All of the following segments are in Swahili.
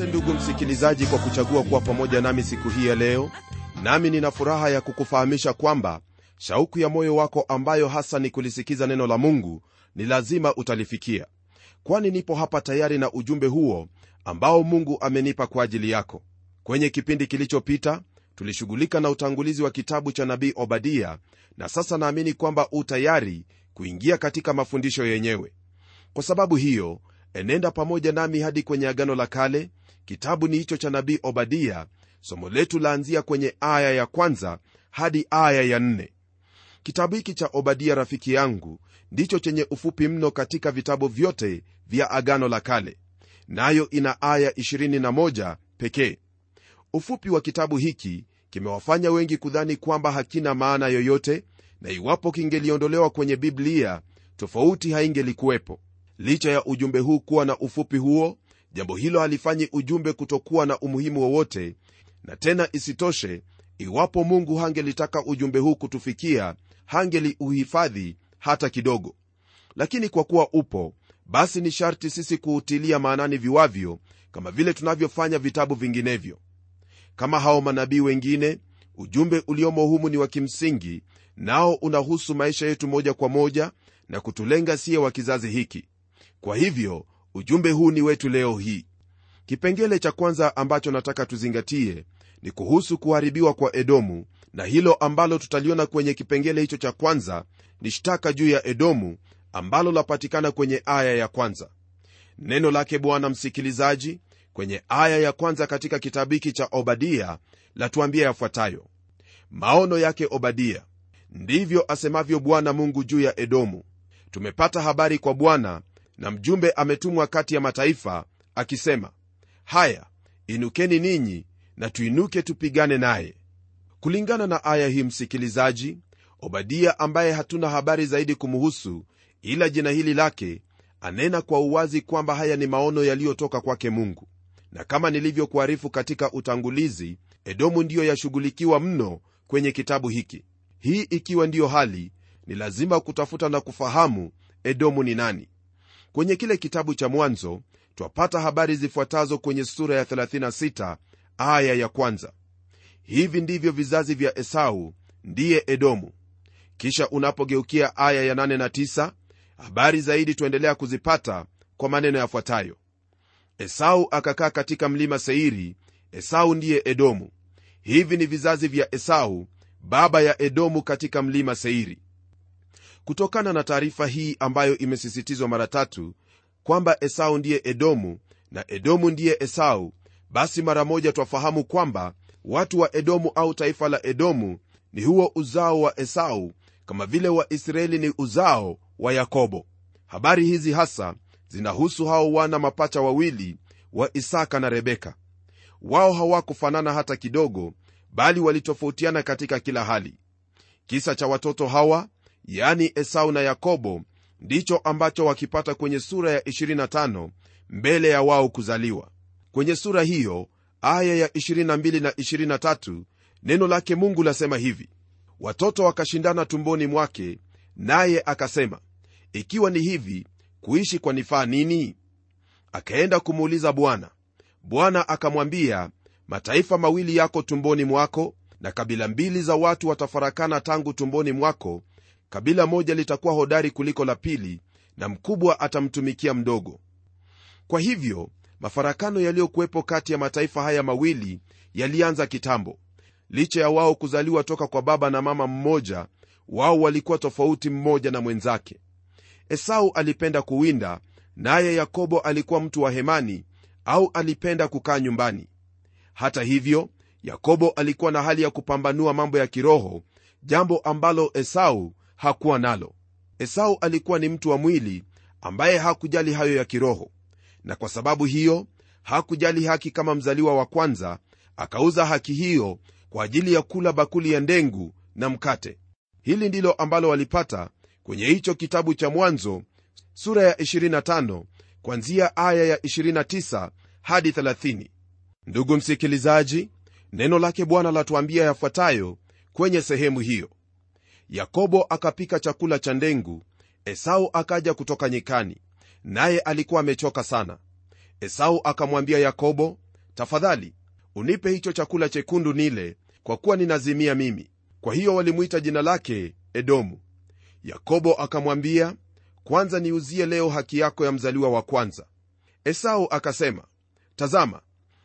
asante ndugu msikilizaji kwa kuchagua kuwa pamoja nami siku hii ya leo. Nami nina furaha ya kukufahamisha kwamba shauku ya moyo wako ambayo hasa ni kulisikiza neno la mungu ni lazima utalifikia. Kwani nipo hapa tayari na ujumbe huo ambao mungu amenipa kwa ajili yako. Kwenye kipindi kilichopita tulishughulika na utangulizi wa kitabu cha nabii obadia na sasa naamini kwamba u tayari kuingia katika mafundisho yenyewe. Kwa sababu hiyo enenda pamoja nami hadi kwenye agano la kale kitabu ni hicho cha nabii obadia. Somo letu laanzia kwenye aya ya kwanza hadi aya ya nne. Kitabu hiki cha obadia rafiki yangu ndicho chenye ufupi mno katika vitabu vyote vya agano la kale. Nayo ina aya 21 pekee. Ufupi wa kitabu hiki kimewafanya wengi kudhani kwamba hakina maana yoyote na iwapo kingeliondolewa kwenye biblia tofauti haingelikuwepo. Licha ya ujumbe huu kuwa na ufupi huo jambo hilo halifanyi ujumbe kutokuwa na umuhimu wowote na tena isitoshe iwapo mungu hangelitaka ujumbe huu kutufikia hangeliuhifadhi hata kidogo. Lakini kwa kuwa upo basi ni sharti sisi kuutilia maanani viwavyo kama vile tunavyofanya vitabu vinginevyo. Kama hao manabii wengine ujumbe uliomo humu ni wa kimsingi nao unahusu maisha yetu moja kwa moja na kutulenga siye wa kizazi hiki. Kwa hivyo ujumbe huu ni wetu leo hii. Kipengele cha kwanza ambacho nataka tuzingatie ni kuhusu kuharibiwa kwa edomu na hilo ambalo tutaliona kwenye kipengele hicho cha kwanza ni shtaka juu ya edomu ambalo lapatikana kwenye aya ya kwanza. Neno lake bwana msikilizaji kwenye aya ya kwanza katika kitabu hiki cha obadia latuambia yafuatayo. Maono yake obadia. Ndivyo asemavyo bwana mungu juu ya edomu. Tumepata habari kwa bwana na mjumbe ametumwa kati ya mataifa akisema haya inukeni ninyi na tuinuke tupigane naye. Kulingana na aya hii msikilizaji obadia ambaye hatuna habari zaidi kumuhusu ila jina hili lake anena kwa uwazi kwamba haya ni maono yaliyotoka kwake mungu. Na kama nilivyokuarifu katika utangulizi edomu ndiyo yashughulikiwa mno kwenye kitabu hiki. Hii ikiwa ndiyo hali ni lazima kutafuta na kufahamu edomu ni nani kwenye kile kitabu cha mwanzo twapata habari zifuatazo kwenye sura ya 36 aya ya kwanza. Hivi ndivyo vizazi vya esau ndiye edomu. Kisha unapogeukia aya ya 8 na 9 habari zaidi twaendelea kuzipata kwa maneno yafuatayo. Esau akakaa katika mlima seiri esau ndiye edomu. Hivi ni vizazi vya esau baba ya edomu katika mlima seiri kutokana na taarifa hii ambayo imesisitizwa mara tatu kwamba esau ndiye edomu na edomu ndiye esau basi mara moja twafahamu kwamba watu wa edomu au taifa la edomu ni huo uzao wa esau kama vile waisraeli ni uzao wa yakobo. Habari hizi hasa zinahusu hao wana mapacha wawili wa isaka na rebeka. Wao hawakufanana hata kidogo bali walitofautiana katika kila hali. Kisa cha watoto hawa yani esau na yakobo ndicho ambacho wakipata kwenye sura ya 25 mbele ya wao kuzaliwa. Kwenye sura hiyo aya ya 22 na 23 neno lake mungu lasema hivi. Watoto wakashindana tumboni mwake naye akasema ikiwa ni hivi kuishi kwa nifaa nini? Akaenda kumuuliza bwana. Bwana akamwambia mataifa mawili yako tumboni mwako na kabila mbili za watu watafarakana tangu tumboni mwako kabila moja litakuwa hodari kuliko la pili na mkubwa atamtumikia mdogo. Kwa hivyo mafarakano yaliyokuwepo kati ya mataifa haya mawili yalianza kitambo. Licha ya wao kuzaliwa toka kwa baba na mama mmoja wao walikuwa tofauti mmoja na mwenzake. Esau alipenda kuwinda naye yakobo alikuwa mtu wa hemani au alipenda kukaa nyumbani. Hata hivyo yakobo alikuwa na hali ya kupambanua mambo ya kiroho jambo ambalo esau hakuwa nalo. Esau alikuwa ni mtu wa mwili ambaye hakujali hayo ya kiroho na kwa sababu hiyo hakujali haki kama mzaliwa wa kwanza akauza haki hiyo kwa ajili ya kula bakuli ya ndengu na mkate. Hili ndilo ambalo walipata kwenye hicho kitabu cha mwanzo sura ya 25 kwanzia aya ya 29 hadi 30 ndugu msikilizaji neno lake bwana latuambia yafuatayo kwenye sehemu hiyo yakobo akapika chakula cha ndengu esau akaja kutoka nyikani naye alikuwa amechoka sana. Esau akamwambia yakobo tafadhali unipe hicho chakula chekundu nile kwa kuwa ninazimia mimi. Kwa hiyo walimwita jina lake edomu. Yakobo akamwambia kwanza niuzie leo haki yako ya mzaliwa wa kwanza. Esau akasema tazama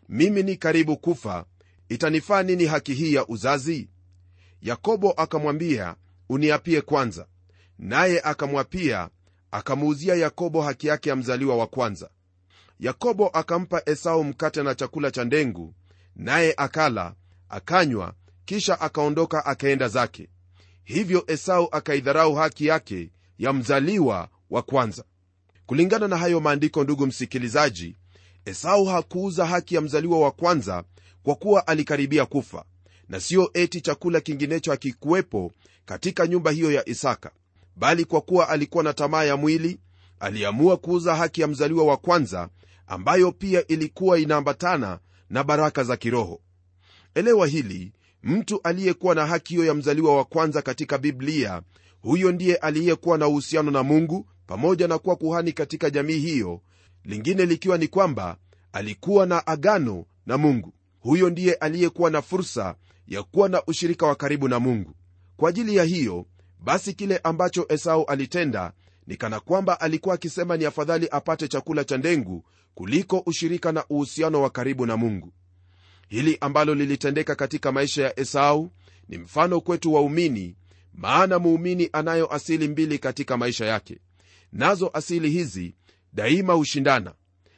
mimi ni karibu kufa itanifaa nini haki hii ya uzazi? Yakobo akamwambia uniapie kwanza. Naye akamwapia akamuuzia yakobo haki yake ya mzaliwa wa kwanza. Yakobo akampa esau mkate na chakula cha ndengu naye akala akanywa kisha akaondoka akaenda zake. Hivyo esau akaidharau haki yake ya mzaliwa wa kwanza. Kulingana na hayo maandiko ndugu msikilizaji esau hakuuza haki ya mzaliwa wa kwanza kwa kuwa alikaribia kufa na siyo eti chakula kinginecho hakikuwepo katika nyumba hiyo ya isaka bali kwa kuwa alikuwa na tamaa ya mwili aliamua kuuza haki ya mzaliwa wa kwanza ambayo pia ilikuwa inaambatana na baraka za kiroho. Elewa hili mtu aliyekuwa na haki hiyo ya mzaliwa wa kwanza katika biblia huyo ndiye aliyekuwa na uhusiano na mungu pamoja na kuwa kuhani katika jamii hiyo lingine likiwa ni kwamba alikuwa na agano na mungu huyo ndiye aliyekuwa na fursa ya kuwa na ushirika wa karibu na mungu. Kwa ajili ya hiyo basi kile ambacho esau alitenda ni kana kwamba alikuwa akisema ni afadhali apate chakula cha ndengu kuliko ushirika na uhusiano wa karibu na mungu. Hili ambalo lilitendeka katika maisha ya esau ni mfano kwetu waumini maana muumini anayo asili mbili katika maisha yake. Nazo asili hizi daima hushindana.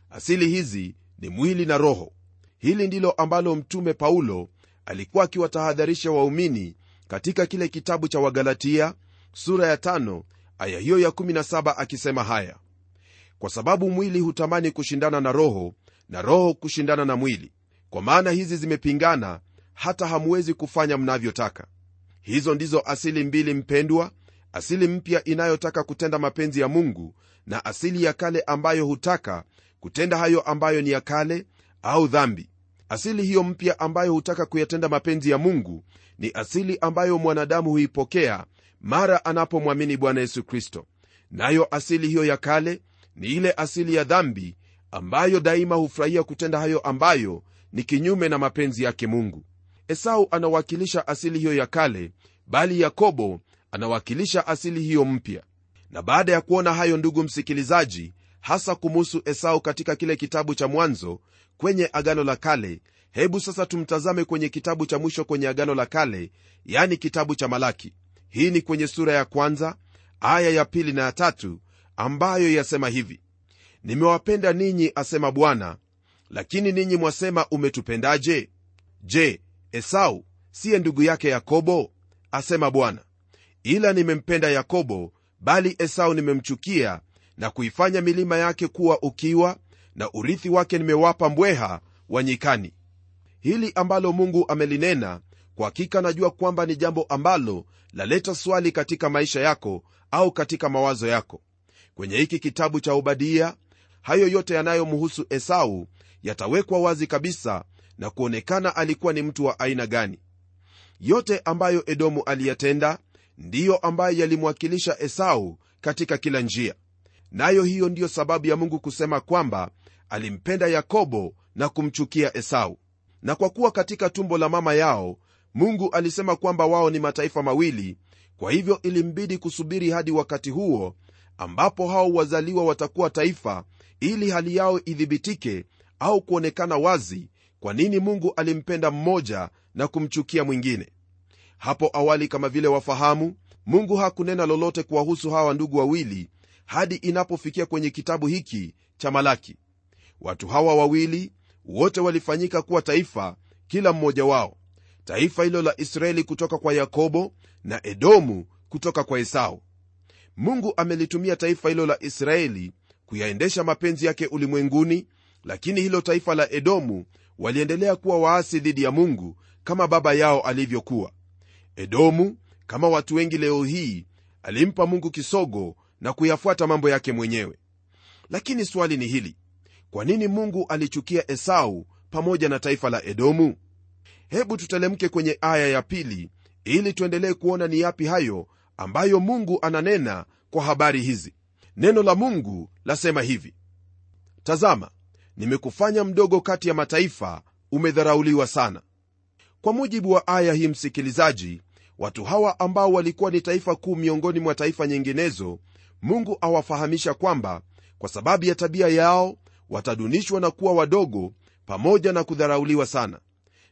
Asili hizi ni mwili na roho hili ndilo ambalo mtume paulo alikuwa akiwatahadharisha waumini katika kile kitabu cha wagalatia sura ya tano, aya hiyo ya 17 akisema haya kwa sababu mwili hutamani kushindana na roho na roho kushindana na mwili. Kwa maana hizi zimepingana hata hamwezi kufanya mnavyotaka. Hizo ndizo asili mbili mpendwa asili mpya inayotaka kutenda mapenzi ya mungu na asili ya kale ambayo hutaka kutenda hayo ambayo ni ya kale au dhambi. Asili hiyo mpya ambayo hutaka kuyatenda mapenzi ya mungu ni asili ambayo mwanadamu huipokea mara anapomwamini bwana yesu kristo. Nayo asili hiyo ya kale ni ile asili ya dhambi ambayo daima hufurahia kutenda hayo ambayo ni kinyume na mapenzi yake mungu. Esau anawakilisha asili hiyo ya kale bali yakobo anawakilisha asili hiyo mpya. Na baada ya kuona hayo ndugu msikilizaji hasa kumuhusu esau katika kile kitabu cha mwanzo kwenye agano la kale. Hebu sasa tumtazame kwenye kitabu cha mwisho kwenye agano la kale yani kitabu cha malaki. Hii ni kwenye sura ya kwanza aya ya pili na ya tatu ambayo yasema hivi. Nimewapenda ninyi asema bwana. Lakini ninyi mwasema umetupendaje? Je esau siye ndugu yake yakobo? Asema bwana. Ila nimempenda yakobo bali esau nimemchukia na kuifanya milima yake kuwa ukiwa na urithi wake nimewapa mbweha wa hili ambalo mungu amelinena kwa hakika najua kwamba ni jambo ambalo laleta swali katika maisha yako au katika mawazo yako. Kwenye hiki kitabu cha obadia hayo yote yanayomhusu esau yatawekwa wazi kabisa na kuonekana alikuwa ni mtu wa aina gani. Yote ambayo edomu aliyatenda ndiyo ambayo yalimwakilisha esau katika kila njia. Nayo hiyo ndiyo sababu ya mungu kusema kwamba alimpenda yakobo na kumchukia esau. Na kwa kuwa katika tumbo la mama yao mungu alisema kwamba wao ni mataifa mawili kwa hivyo ilimbidi kusubiri hadi wakati huo ambapo hao wazaliwa watakuwa taifa ili hali yao idhibitike au kuonekana wazi kwa nini mungu alimpenda mmoja na kumchukia mwingine. Hapo awali kama vile wafahamu mungu hakunena lolote kuwahusu hawa ndugu wawili hadi inapofikia kwenye kitabu hiki cha malaki watu hawa wawili wote walifanyika kuwa taifa kila mmoja wao. Taifa hilo la israeli kutoka kwa yakobo na edomu kutoka kwa esau. Mungu amelitumia taifa hilo la israeli kuyaendesha mapenzi yake ulimwenguni lakini hilo taifa la edomu waliendelea kuwa waasi dhidi ya mungu kama baba yao alivyokuwa. Edomu kama watu wengi leo hii alimpa mungu kisogo na kuyafuata mambo yake mwenyewe. Lakini swali ni hili kwa nini mungu alichukia esau pamoja na taifa la edomu? Hebu tutelemke kwenye aya ya pili ili tuendelee kuona ni yapi hayo ambayo mungu ananena kwa habari hizi. Neno la mungu lasema hivi. Tazama nimekufanya mdogo kati ya mataifa umedharauliwa sana. Kwa mujibu wa aya hii msikilizaji watu hawa ambao walikuwa ni taifa kuu miongoni mwa taifa nyinginezo mungu awafahamisha kwamba kwa sababu ya tabia yao watadunishwa na kuwa wadogo pamoja na kudharauliwa sana.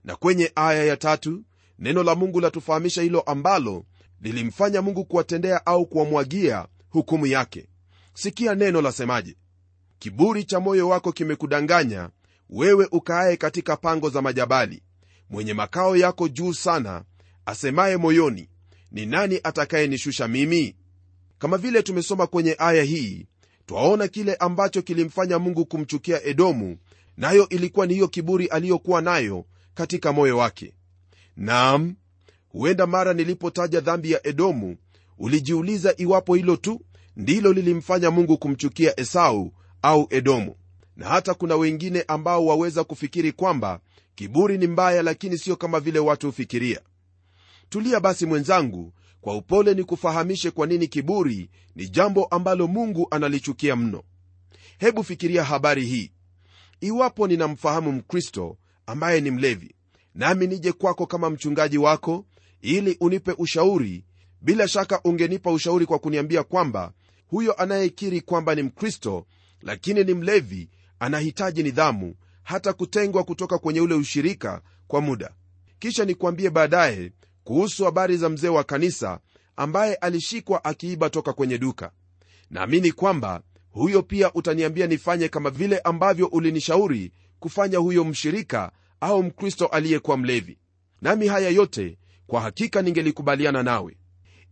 Na kwenye aya ya tatu neno la mungu latufahamisha hilo ambalo lilimfanya mungu kuwatendea au kuwamwagia hukumu yake. Sikia neno lasemaje. Kiburi cha moyo wako kimekudanganya wewe ukaaye katika pango za majabali. Mwenye makao yako juu sana asemaye moyoni ni nani atakayenishusha mimi? Kama vile tumesoma kwenye aya hii twaona kile ambacho kilimfanya mungu kumchukia edomu nayo ilikuwa ni hiyo kiburi aliyokuwa nayo katika moyo wake. Nam huenda mara nilipotaja dhambi ya edomu ulijiuliza iwapo hilo tu ndilo lilimfanya mungu kumchukia esau au edomu. Na hata kuna wengine ambao waweza kufikiri kwamba kiburi ni mbaya lakini sio kama vile watu hufikiria. Tulia basi mwenzangu kwa upole ni kufahamishe kwa nini kiburi ni jambo ambalo mungu analichukia mno. Hebu fikiria habari hii. Iwapo ninamfahamu mkristo ambaye ni mlevi nami nije kwako kama mchungaji wako ili unipe ushauri bila shaka ungenipa ushauri kwa kuniambia kwamba huyo anayekiri kwamba ni mkristo lakini ni mlevi anahitaji nidhamu hata kutengwa kutoka kwenye ule ushirika kwa muda. Kisha nikwambie baadaye kuhusu habari za mzee wa kanisa ambaye alishikwa akiiba toka kwenye duka. Naamini kwamba huyo pia utaniambia nifanye kama vile ambavyo ulinishauri kufanya huyo mshirika au mkristo aliyekuwa mlevi. Nami haya yote kwa hakika ningelikubaliana nawe.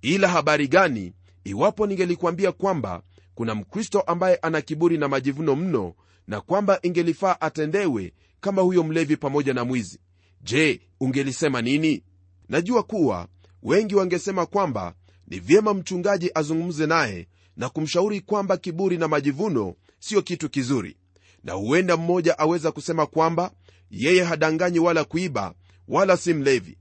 Ila habari gani iwapo ningelikuambia kwamba kuna mkristo ambaye ana kiburi na majivuno mno na kwamba ingelifaa atendewe kama huyo mlevi pamoja na mwizi? Je ungelisema nini najua kuwa wengi wangesema kwamba ni vyema mchungaji azungumze naye na kumshauri kwamba kiburi na majivuno siyo kitu kizuri. Na huenda mmoja aweza kusema kwamba yeye hadanganyi wala kuiba wala si mlevi.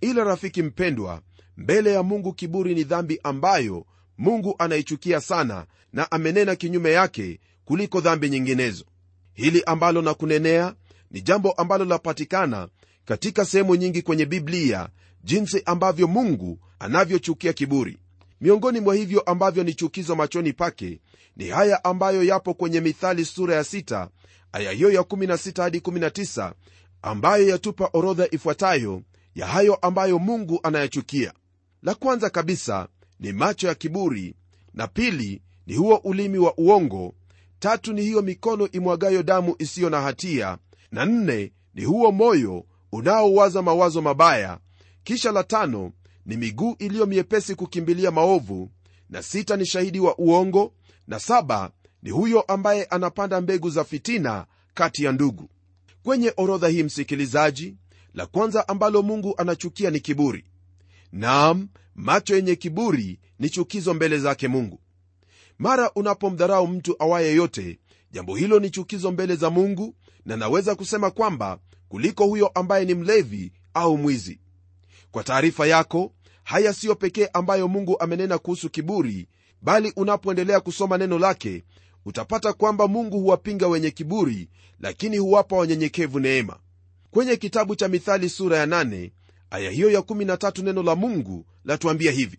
Ila rafiki mpendwa mbele ya mungu kiburi ni dhambi ambayo mungu anaichukia sana na amenena kinyume yake kuliko dhambi nyinginezo. Hili ambalo na kunenea ni jambo ambalo lapatikana katika sehemu nyingi kwenye biblia jinsi ambavyo mungu anavyochukia kiburi. Miongoni mwa hivyo ambavyo ni chukizo machoni pake ni haya ambayo yapo kwenye mithali sura ya 6 aya hiyo ya 16 hadi 19 ambayo yatupa orodha ifuatayo ya hayo ambayo mungu anayachukia. La kwanza kabisa ni macho ya kiburi na pili ni huo ulimi wa uongo tatu ni hiyo mikono imwagayo damu isiyo na hatia na nne ni huo moyo unaowaza mawazo mabaya kisha la tano ni miguu iliyo miepesi kukimbilia maovu na sita ni shahidi wa uongo na saba ni huyo ambaye anapanda mbegu za fitina kati ya ndugu. Kwenye orodha hii msikilizaji la kwanza ambalo mungu anachukia ni kiburi. Naam macho yenye kiburi ni chukizo mbele zake mungu. Mara unapomdharau mtu awaye yote jambo hilo ni chukizo mbele za mungu na naweza kusema kwamba kuliko huyo ambaye ni mlevi au mwizi. Kwa taarifa yako haya siyo pekee ambayo mungu amenena kuhusu kiburi bali unapoendelea kusoma neno lake utapata kwamba mungu huwapinga wenye kiburi lakini huwapa wanyenyekevu neema. Kwenye kitabu cha mithali sura ya 8 aya hiyo ya 13 neno la mungu latuambia hivi.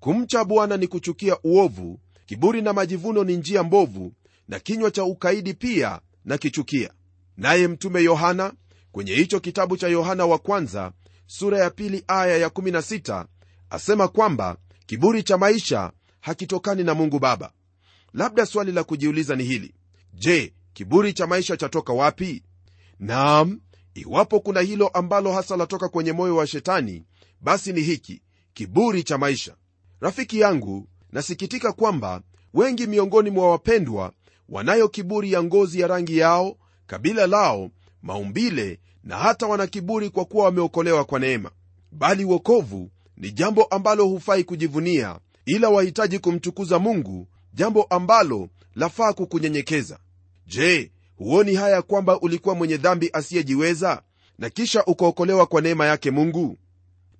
Kumcha bwana ni kuchukia uovu kiburi na majivuno ni njia mbovu na kinywa cha ukaidi pia na kichukia. Naye mtume yohana kwenye hicho kitabu cha yohana wa kwanza sura ya pili aya ya 16 asema kwamba kiburi cha maisha hakitokani na mungu baba. Labda swali la kujiuliza ni hili. Je kiburi cha maisha chatoka wapi? Naam iwapo kuna hilo ambalo hasa latoka kwenye moyo wa shetani basi ni hiki kiburi cha maisha. Rafiki yangu nasikitika kwamba wengi miongoni mwa wapendwa wanayo kiburi ya ngozi ya rangi yao kabila lao maumbile na hata wana kiburi kwa kuwa wameokolewa kwa neema. Bali wokovu ni jambo ambalo hufai kujivunia ila wahitaji kumtukuza mungu jambo ambalo lafaa kukunyenyekeza. Je huoni haya kwamba ulikuwa mwenye dhambi asiyejiweza na kisha ukaokolewa kwa neema yake mungu?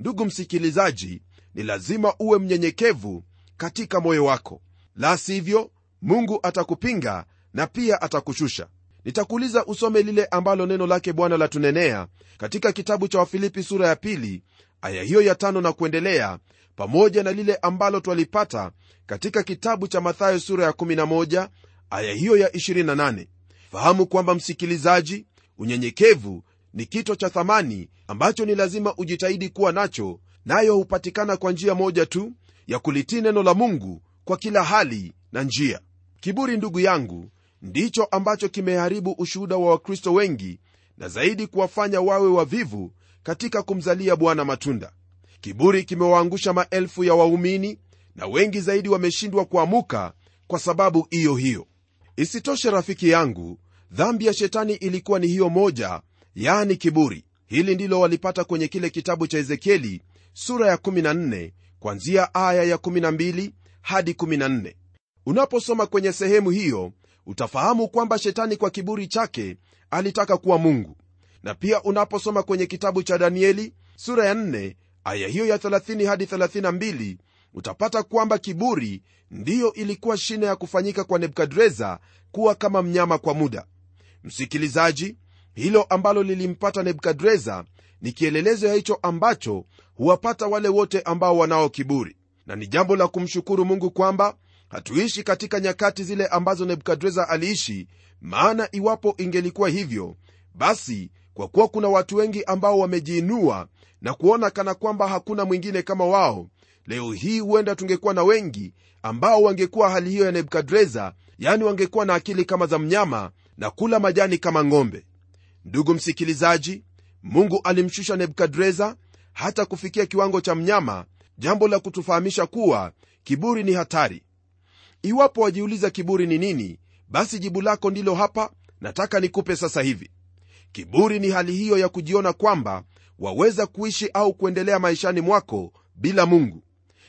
Ndugu msikilizaji ni lazima uwe mnyenyekevu katika moyo wako. La sivyo mungu atakupinga na pia atakushusha. Nitakuuliza usome lile ambalo neno lake bwana latunenea katika kitabu cha wafilipi sura ya pili aya hiyo ya tano na kuendelea pamoja na lile ambalo twalipata katika kitabu cha mathayo sura ya 11 aya hiyo ya 28 fahamu kwamba msikilizaji unyenyekevu ni kito cha thamani ambacho ni lazima ujitahidi kuwa nacho nayo hupatikana kwa njia moja tu ya kulitii neno la mungu kwa kila hali na njia kiburi ndugu yangu ndicho ambacho kimeharibu ushuhuda wa wakristo wengi na zaidi kuwafanya wawe wavivu katika kumzalia bwana matunda. Kiburi kimewaangusha maelfu ya waumini na wengi zaidi wameshindwa kuamuka kwa sababu hiyo hiyo. Isitoshe rafiki yangu dhambi ya shetani ilikuwa ni hiyo moja yani kiburi. Hili ndilo walipata kwenye kile kitabu cha ezekieli sura ya 14 kwanzia aya ya 12 hadi 14 unaposoma kwenye sehemu hiyo utafahamu kwamba shetani kwa kiburi chake alitaka kuwa mungu. Na pia unaposoma kwenye kitabu cha danieli sura ya 4 aya hiyo ya 30 hadi 32 utapata kwamba kiburi ndiyo ilikuwa shina ya kufanyika kwa nebukadreza kuwa kama mnyama kwa muda. Msikilizaji hilo ambalo lilimpata nebukadreza ni kielelezo ya hicho ambacho huwapata wale wote ambao wanao kiburi. Na ni jambo la kumshukuru mungu kwamba hatuishi katika nyakati zile ambazo nebukadreza aliishi maana iwapo ingelikuwa hivyo basi kwa kuwa kuna watu wengi ambao wamejiinua na kuona kana kwamba hakuna mwingine kama wao leo hii huenda tungekuwa na wengi ambao wangekuwa hali hiyo ya nebukadreza yani wangekuwa na akili kama za mnyama na kula majani kama ng'ombe. Ndugu msikilizaji mungu alimshusha nebukadreza hata kufikia kiwango cha mnyama jambo la kutufahamisha kuwa kiburi ni hatari iwapo wajiuliza kiburi ni nini basi jibu lako ndilo hapa nataka nikupe sasa hivi. Kiburi ni hali hiyo ya kujiona kwamba waweza kuishi au kuendelea maishani mwako bila mungu.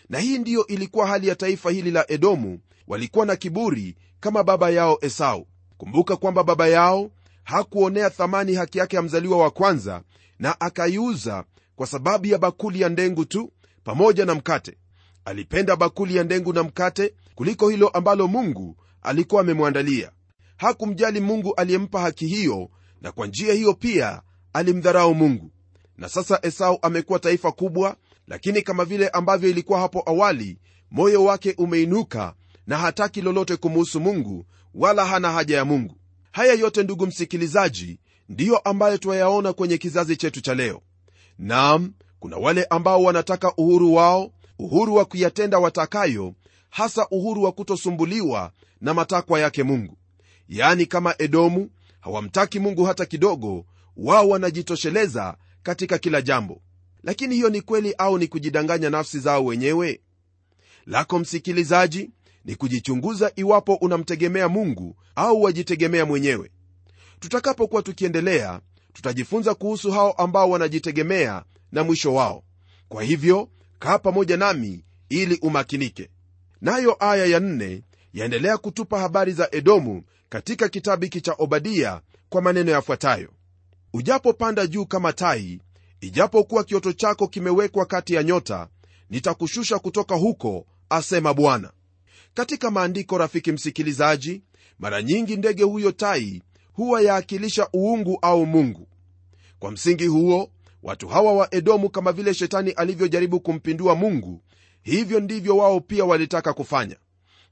Na hii ndiyo ilikuwa hali ya taifa hili la edomu walikuwa na kiburi kama baba yao esau. Kumbuka kwamba baba yao hakuonea thamani haki yake ya mzaliwa wa kwanza na akaiuza kwa sababu ya bakuli ya ndengu tu pamoja na mkate. Alipenda bakuli ya ndengu na mkate kuliko hilo ambalo mungu alikuwa amemwandalia. Hakumjali mungu aliyempa haki hiyo na kwa njia hiyo pia alimdharau mungu. Na sasa esau amekuwa taifa kubwa lakini kama vile ambavyo ilikuwa hapo awali moyo wake umeinuka na hataki lolote kumuhusu mungu wala hana haja ya mungu. Haya yote ndugu msikilizaji ndiyo ambayo twayaona kwenye kizazi chetu cha leo. Nam kuna wale ambao wanataka uhuru wao uhuru wa kuyatenda watakayo hasa uhuru wa kutosumbuliwa na matakwa yake mungu. Yaani kama edomu hawamtaki mungu hata kidogo wao wanajitosheleza katika kila jambo. Lakini hiyo ni kweli au ni kujidanganya nafsi zao wenyewe? Lako msikilizaji ni kujichunguza iwapo unamtegemea mungu au wajitegemea mwenyewe. Tutakapokuwa tukiendelea tutajifunza kuhusu hao ambao wanajitegemea na mwisho wao. Kwa hivyo kaa pamoja nami ili umakinike nayo aya ya nne yaendelea kutupa habari za edomu katika kitabu hiki cha obadia kwa maneno yafuatayo. Ujapopanda juu kama tai ijapokuwa kioto chako kimewekwa kati ya nyota nitakushusha kutoka huko asema bwana. Katika maandiko rafiki msikilizaji mara nyingi ndege huyo tai huwa yaakilisha uungu au mungu. Kwa msingi huo watu hawa wa edomu kama vile shetani alivyojaribu kumpindua mungu hivyo ndivyo wao pia walitaka kufanya.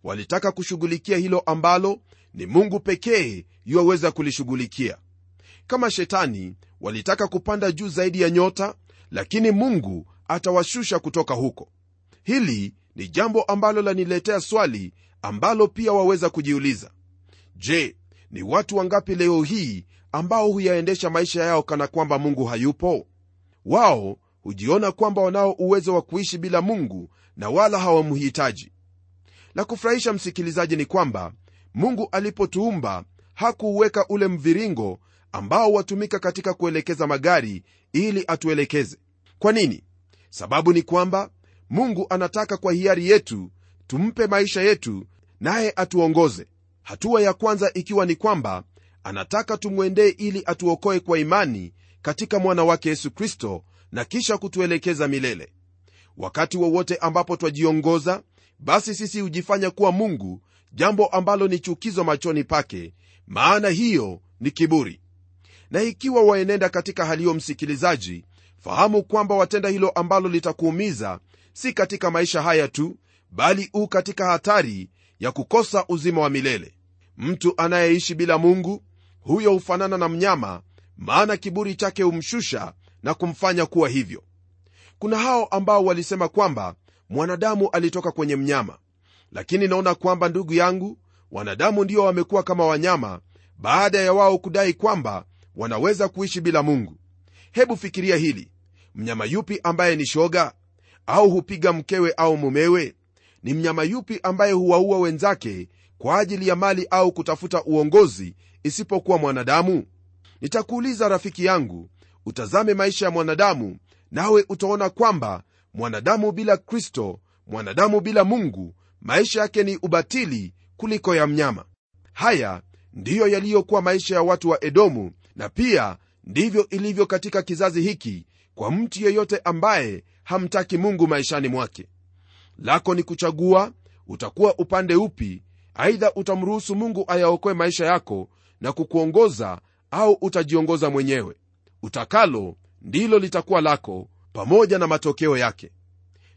Walitaka kushughulikia hilo ambalo ni mungu pekee yuwaweza kulishughulikia. Kama shetani walitaka kupanda juu zaidi ya nyota lakini mungu atawashusha kutoka huko. Hili ni jambo ambalo laniletea swali ambalo pia waweza kujiuliza. Je ni watu wangapi leo hii ambao huyaendesha maisha yao kana kwamba mungu hayupo? Wao hujiona kwamba wanao uwezo wa kuishi bila mungu na wala hawamhitaji la kufurahisha msikilizaji ni kwamba mungu alipotuumba hakuuweka ule mviringo ambao watumika katika kuelekeza magari ili atuelekeze. Kwa nini? Sababu ni kwamba mungu anataka kwa hiari yetu tumpe maisha yetu naye atuongoze. Hatua ya kwanza ikiwa ni kwamba anataka tumwendee ili atuokoe kwa imani katika mwana wake yesu kristo na kisha kutuelekeza milele wakati wowote ambapo twajiongoza basi sisi hujifanya kuwa mungu jambo ambalo ni chukizo machoni pake maana hiyo ni kiburi. Na ikiwa waenenda katika hali hiyo msikilizaji fahamu kwamba watenda hilo ambalo litakuumiza si katika maisha haya tu bali u katika hatari ya kukosa uzima wa milele. Mtu anayeishi bila mungu huyo hufanana na mnyama maana kiburi chake humshusha na kumfanya kuwa hivyo kuna hao ambao walisema kwamba mwanadamu alitoka kwenye mnyama. Lakini naona kwamba ndugu yangu wanadamu ndio wamekuwa kama wanyama baada ya wao kudai kwamba wanaweza kuishi bila mungu. Hebu fikiria hili. Mnyama yupi ambaye ni shoga? Au hupiga mkewe au mumewe? Ni mnyama yupi ambaye huwaua wenzake kwa ajili ya mali au kutafuta uongozi isipokuwa mwanadamu? Nitakuuliza rafiki yangu utazame maisha ya mwanadamu nawe utaona kwamba mwanadamu bila kristo mwanadamu bila mungu maisha yake ni ubatili kuliko ya mnyama. Haya ndiyo yaliyokuwa maisha ya watu wa edomu na pia ndivyo ilivyo katika kizazi hiki kwa mtu yeyote ambaye hamtaki mungu maishani mwake. Lako ni kuchagua utakuwa upande upi aidha utamruhusu mungu ayaokoe maisha yako na kukuongoza au utajiongoza mwenyewe. Utakalo ndilo litakuwa lako pamoja na matokeo yake.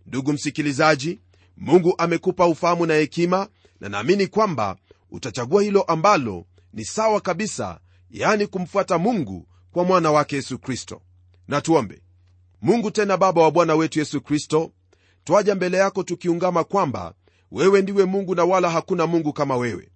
Ndugu msikilizaji mungu amekupa ufahamu na hekima na naamini kwamba utachagua hilo ambalo ni sawa kabisa yani kumfuata mungu kwa mwana wake yesu kristo. Na tuombe. Mungu tena baba wa bwana wetu yesu kristo twaja mbele yako tukiungama kwamba wewe ndiwe mungu na wala hakuna mungu kama wewe.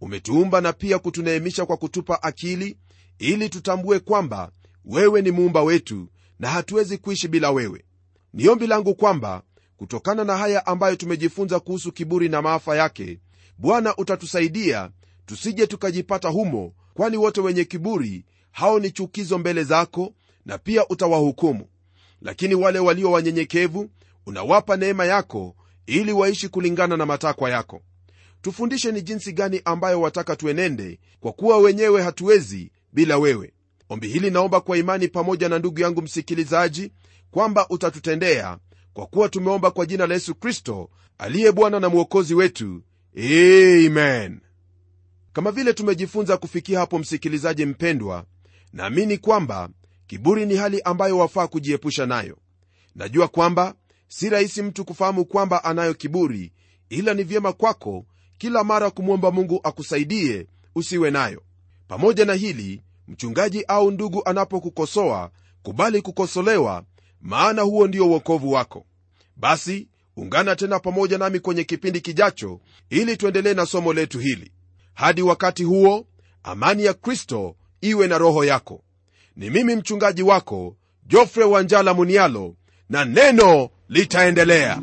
Umetuumba na pia kutuneemisha kwa kutupa akili ili tutambue kwamba wewe ni muumba wetu na hatuwezi kuishi bila wewe. Ni ombi langu kwamba kutokana na haya ambayo tumejifunza kuhusu kiburi na maafa yake bwana utatusaidia tusije tukajipata humo kwani wote wenye kiburi hao ni chukizo mbele zako na pia utawahukumu. Lakini wale walio wanyenyekevu unawapa neema yako ili waishi kulingana na matakwa yako. Tufundishe ni jinsi gani ambayo wataka tuenende kwa kuwa wenyewe hatuwezi bila wewe ombi hili naomba kwa imani pamoja na ndugu yangu msikilizaji kwamba utatutendea kwa kuwa tumeomba kwa jina la yesu kristo aliye bwana na mwokozi wetu. Amen. Kama vile tumejifunza kufikia hapo msikilizaji mpendwa naamini kwamba kiburi ni hali ambayo wafaa kujiepusha nayo. Najua kwamba si rahisi mtu kufahamu kwamba anayo kiburi ila ni vyema kwako kila mara kumwomba mungu akusaidie usiwe nayo. Pamoja na hili mchungaji au ndugu anapokukosoa kubali kukosolewa maana huo ndio uokovu wako. Basi ungana tena pamoja nami kwenye kipindi kijacho ili tuendelee na somo letu hili. Hadi wakati huo amani ya kristo iwe na roho yako. Ni mimi mchungaji wako jofre wanjala munialo na neno litaendelea